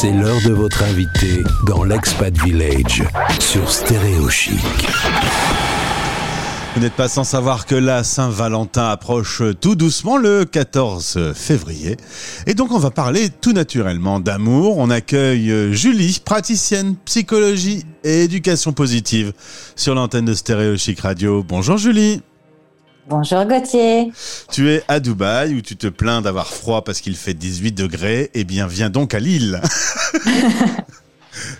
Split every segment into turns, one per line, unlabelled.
C'est l'heure de votre invité dans l'Expat Village sur Stéréo Chic.
Vous n'êtes pas sans savoir que la Saint-Valentin approche tout doucement le 14 février. Et donc on va parler tout naturellement d'amour. On accueille Julie, praticienne psychologie et éducation positive sur l'antenne de Stéréo Chic Radio. Bonjour Julie.
Bonjour Gauthier.
Tu es à Dubaï où tu te plains d'avoir froid parce qu'il fait 18 degrés. Eh bien, viens donc à Lille.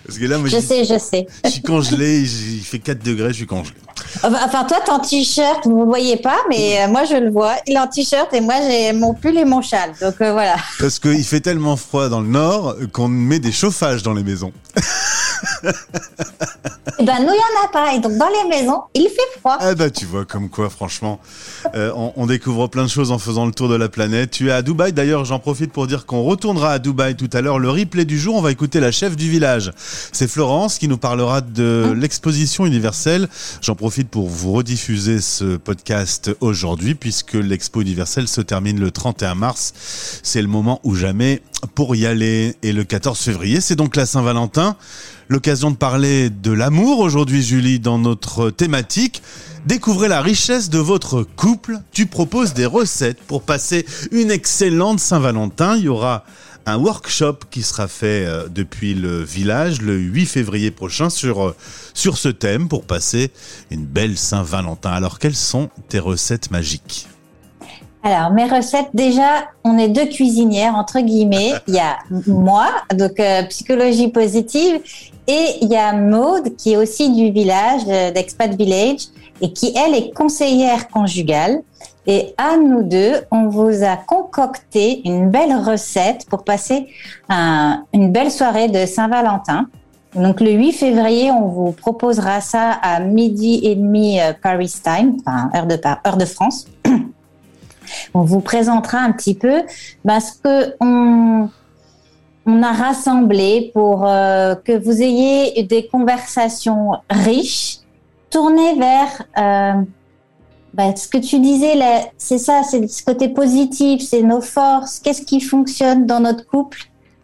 Parce que là, moi, je sais, je sais.
Je suis congelé, il fait 4 degrés, je suis congelé.
Enfin, toi, en t-shirt, vous ne voyez pas, mais euh, moi, je le vois. Il est en t-shirt et moi, j'ai mon pull et mon châle. Donc euh, voilà.
Parce qu'il fait tellement froid dans le nord qu'on met des chauffages dans les maisons.
Eh ben, nous, il n'y en a pas. Et donc, dans les maisons, il fait froid.
Ah, bah, tu vois, comme quoi, franchement, euh, on, découvre plein de choses en faisant le tour de la planète. Tu es à Dubaï. D'ailleurs, j'en profite pour dire qu'on retournera à Dubaï tout à l'heure. Le replay du jour, on va écouter la chef du village. C'est Florence qui nous parlera de hein l'exposition universelle. J'en profite pour vous rediffuser ce podcast aujourd'hui, puisque l'expo universelle se termine le 31 mars. C'est le moment ou jamais pour y aller. Et le 14 février, c'est donc la Saint-Valentin. L'occasion de parler de l'amour aujourd'hui, Julie, dans notre thématique. Découvrez la richesse de votre couple. Tu proposes des recettes pour passer une excellente Saint-Valentin. Il y aura un workshop qui sera fait euh, depuis le village le 8 février prochain sur, euh, sur ce thème pour passer une belle Saint-Valentin. Alors, quelles sont tes recettes magiques?
Alors, mes recettes, déjà, on est deux cuisinières, entre guillemets. Il y a moi, donc euh, psychologie positive, et il y a Maude, qui est aussi du village, euh, d'Expat Village, et qui, elle, est conseillère conjugale. Et à nous deux, on vous a concocté une belle recette pour passer une belle soirée de Saint-Valentin. Donc le 8 février, on vous proposera ça à midi et demi euh, Paris time, enfin heure de, heure de France. On vous présentera un petit peu ben, ce que on, a rassemblé pour euh, que vous ayez des conversations riches, tournées vers euh, ben, ce que tu disais. C'est ça, c'est ce côté positif, c'est nos forces. Qu'est-ce qui fonctionne dans notre couple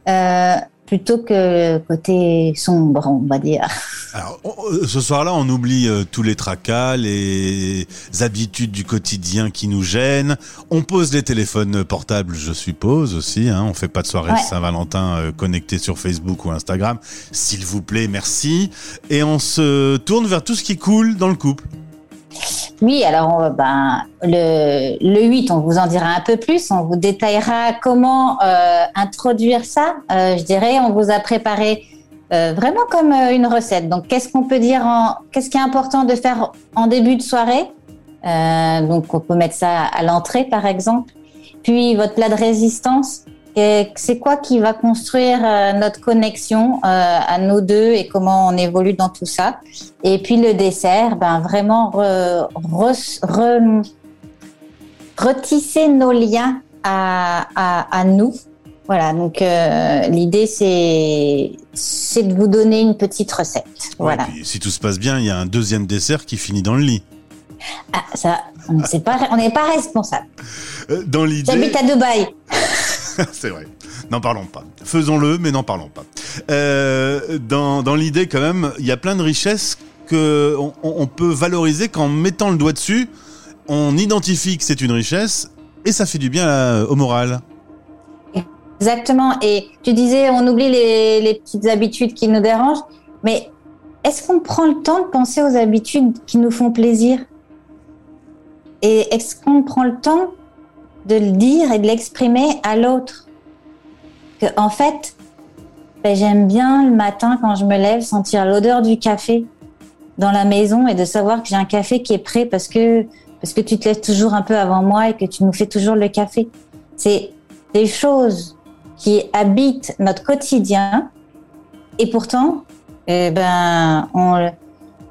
euh, plutôt que côté sombre, on va dire.
Alors, ce soir-là, on oublie euh, tous les tracas, les habitudes du quotidien qui nous gênent. On pose les téléphones portables, je suppose aussi. Hein. On fait pas de soirée Saint-Valentin euh, connectée sur Facebook ou Instagram. S'il vous plaît, merci. Et on se tourne vers tout ce qui coule dans le couple.
Oui, alors ben, le, le 8, on vous en dira un peu plus. On vous détaillera comment euh, introduire ça. Euh, je dirais, on vous a préparé euh, vraiment comme une recette. Donc, qu'est-ce qu'on peut dire Qu'est-ce qui est important de faire en début de soirée? Donc, on peut mettre ça à l'entrée, par exemple. Puis, votre plat de résistance c'est quoi qui va construire euh, notre connexion euh, à nos deux et comment on évolue dans tout ça? Et puis le dessert, ben vraiment retisser nos liens à, nous. Voilà, donc euh, l'idée c'est c'est de vous donner une petite recette. voilà.
si tout se passe bien, il y a un deuxième dessert qui finit dans le lit.
Ah, ça, on n'est pas, pas responsable.
Dans l'idée.
J'habite à Dubaï.
c'est vrai. N'en parlons pas. Faisons-le, mais n'en parlons pas. Euh, dans, dans l'idée, quand même, il y a plein de richesses que on, peut valoriser qu'en mettant le doigt dessus, on identifie que c'est une richesse et ça fait du bien au moral.
Exactement. Et tu disais, on oublie les, les petites habitudes qui nous dérangent, mais est-ce qu'on prend le temps de penser aux habitudes qui nous font plaisir? Et est-ce qu'on prend le temps de le dire et de l'exprimer à l'autre. Que en fait, ben, j'aime bien le matin quand je me lève sentir l'odeur du café dans la maison et de savoir que j'ai un café qui est prêt parce que parce que tu te lèves toujours un peu avant moi et que tu nous fais toujours le café. C'est des choses qui habitent notre quotidien et pourtant, eh ben, on,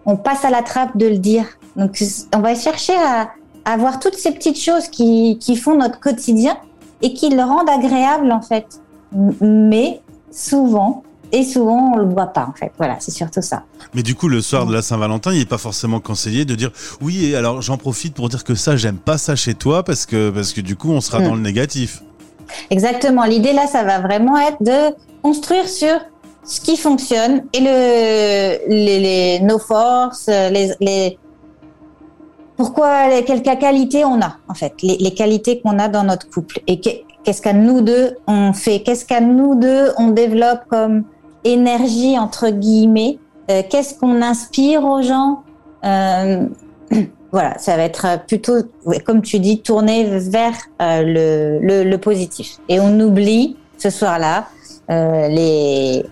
on passe à la trappe de le dire. Donc, on va chercher à, avoir toutes ces petites choses qui, qui font notre quotidien et qui le rendent agréable en fait. Mais souvent, et souvent on le voit pas en fait. Voilà, c'est surtout ça.
Mais du coup, le soir de la Saint-Valentin, il n'est pas forcément conseillé de dire oui. Et alors, j'en profite pour dire que ça, j'aime pas ça chez toi parce que parce que du coup, on sera hmm. dans le négatif.
Exactement. L'idée là, ça va vraiment être de construire sur ce qui fonctionne et le, les, nos forces, les, les pourquoi, quelles qualités on a en fait, les, les qualités qu'on a dans notre couple et qu'est-ce qu'à nous deux on fait, qu'est-ce qu'à nous deux on développe comme énergie entre guillemets, euh, qu'est-ce qu'on inspire aux gens. Euh, voilà, ça va être plutôt, comme tu dis, tourné vers euh, le, le, positif. Et on oublie ce soir-là euh, les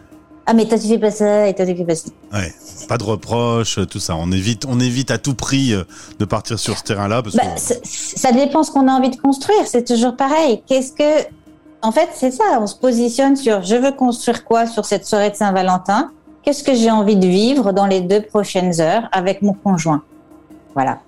ah mais toi tu fais pas ça et toi tu fais pas ça.
Ouais, pas de reproches, tout ça. On évite, on évite à tout prix euh, de partir sur ce terrain-là parce
bah,
que
ça dépend ce qu'on a envie de construire. C'est toujours pareil. Qu'est-ce que, en fait, c'est ça. On se positionne sur je veux construire quoi sur cette soirée de Saint-Valentin? Qu'est-ce que j'ai envie de vivre dans les deux prochaines heures avec mon conjoint? Voilà.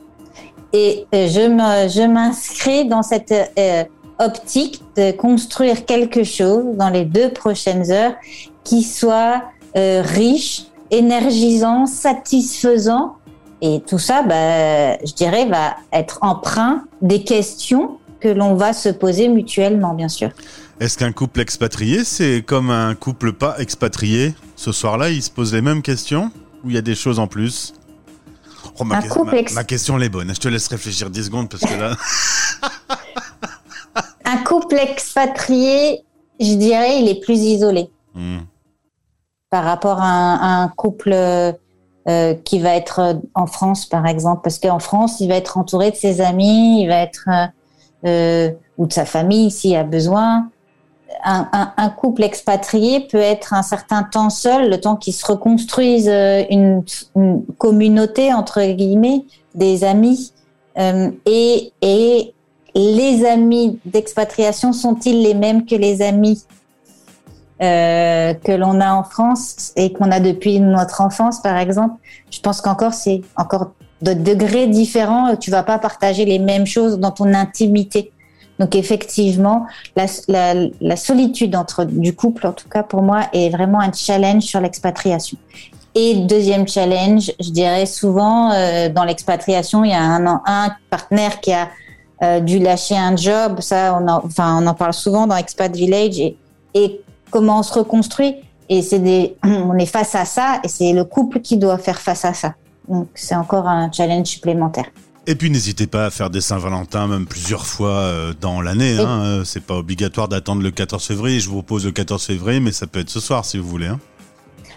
Et euh, je me, je m'inscris dans cette euh, optique de construire quelque chose dans les deux prochaines heures qui soit euh, riche, énergisant, satisfaisant. Et tout ça, bah, je dirais, va être emprunt des questions que l'on va se poser mutuellement, bien sûr.
Est-ce qu'un couple expatrié, c'est comme un couple pas expatrié? Ce soir-là, ils se posent les mêmes questions ou il y a des choses en plus? Oh, ma, que- ma- ma question, elle est bonne. Je te laisse réfléchir 10 secondes parce que là.
Un couple expatrié, je dirais, il est plus isolé
Hmm.
par rapport à un, à un couple euh, qui va être en France, par exemple, parce qu'en France, il va être entouré de ses amis, il va être euh, euh, ou de sa famille s'il a besoin. Un, un, un couple expatrié peut être un certain temps seul, le temps qu'il se reconstruise euh, une, une communauté entre guillemets, des amis. Euh, et, et les amis d'expatriation sont-ils les mêmes que les amis euh, que l'on a en France et qu'on a depuis notre enfance, par exemple, je pense qu'encore c'est encore de degrés différents. Tu vas pas partager les mêmes choses dans ton intimité. Donc effectivement, la, la, la solitude entre du couple, en tout cas pour moi, est vraiment un challenge sur l'expatriation. Et deuxième challenge, je dirais souvent euh, dans l'expatriation, il y a un, un partenaire qui a euh, dû lâcher un job. Ça, on en, enfin, on en parle souvent dans Expat Village et, et comment on se reconstruit. Et c'est des, on est face à ça et c'est le couple qui doit faire face à ça. Donc c'est encore un challenge supplémentaire.
Et puis n'hésitez pas à faire des Saint-Valentin même plusieurs fois euh, dans l'année. Hein. Euh, C'est pas obligatoire d'attendre le 14 février. Je vous propose le 14 février, mais ça peut être ce soir si vous voulez. Hein.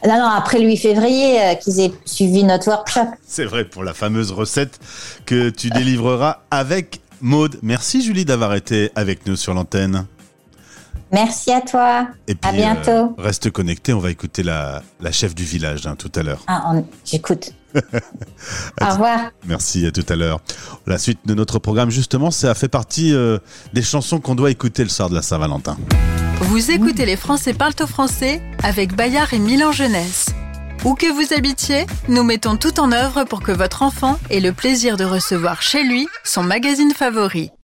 Non, non, après le 8 février, euh, qu'ils aient suivi notre workshop.
C'est vrai pour la fameuse recette que tu délivreras avec Maude. Merci Julie d'avoir été avec nous sur l'antenne.
Merci à toi.
Et puis
À bientôt.
euh, reste connecté, on va écouter la, la chef du village hein, tout à l'heure.
Ah, j'écoute. Au revoir.
Merci, à tout à l'heure. La suite de notre programme, justement, ça fait partie euh, des chansons qu'on doit écouter le soir de la Saint-Valentin.
Vous écoutez Les Français parlent au français avec Bayard et Milan Jeunesse. Où que vous habitiez, nous mettons tout en œuvre pour que votre enfant ait le plaisir de recevoir chez lui son magazine favori.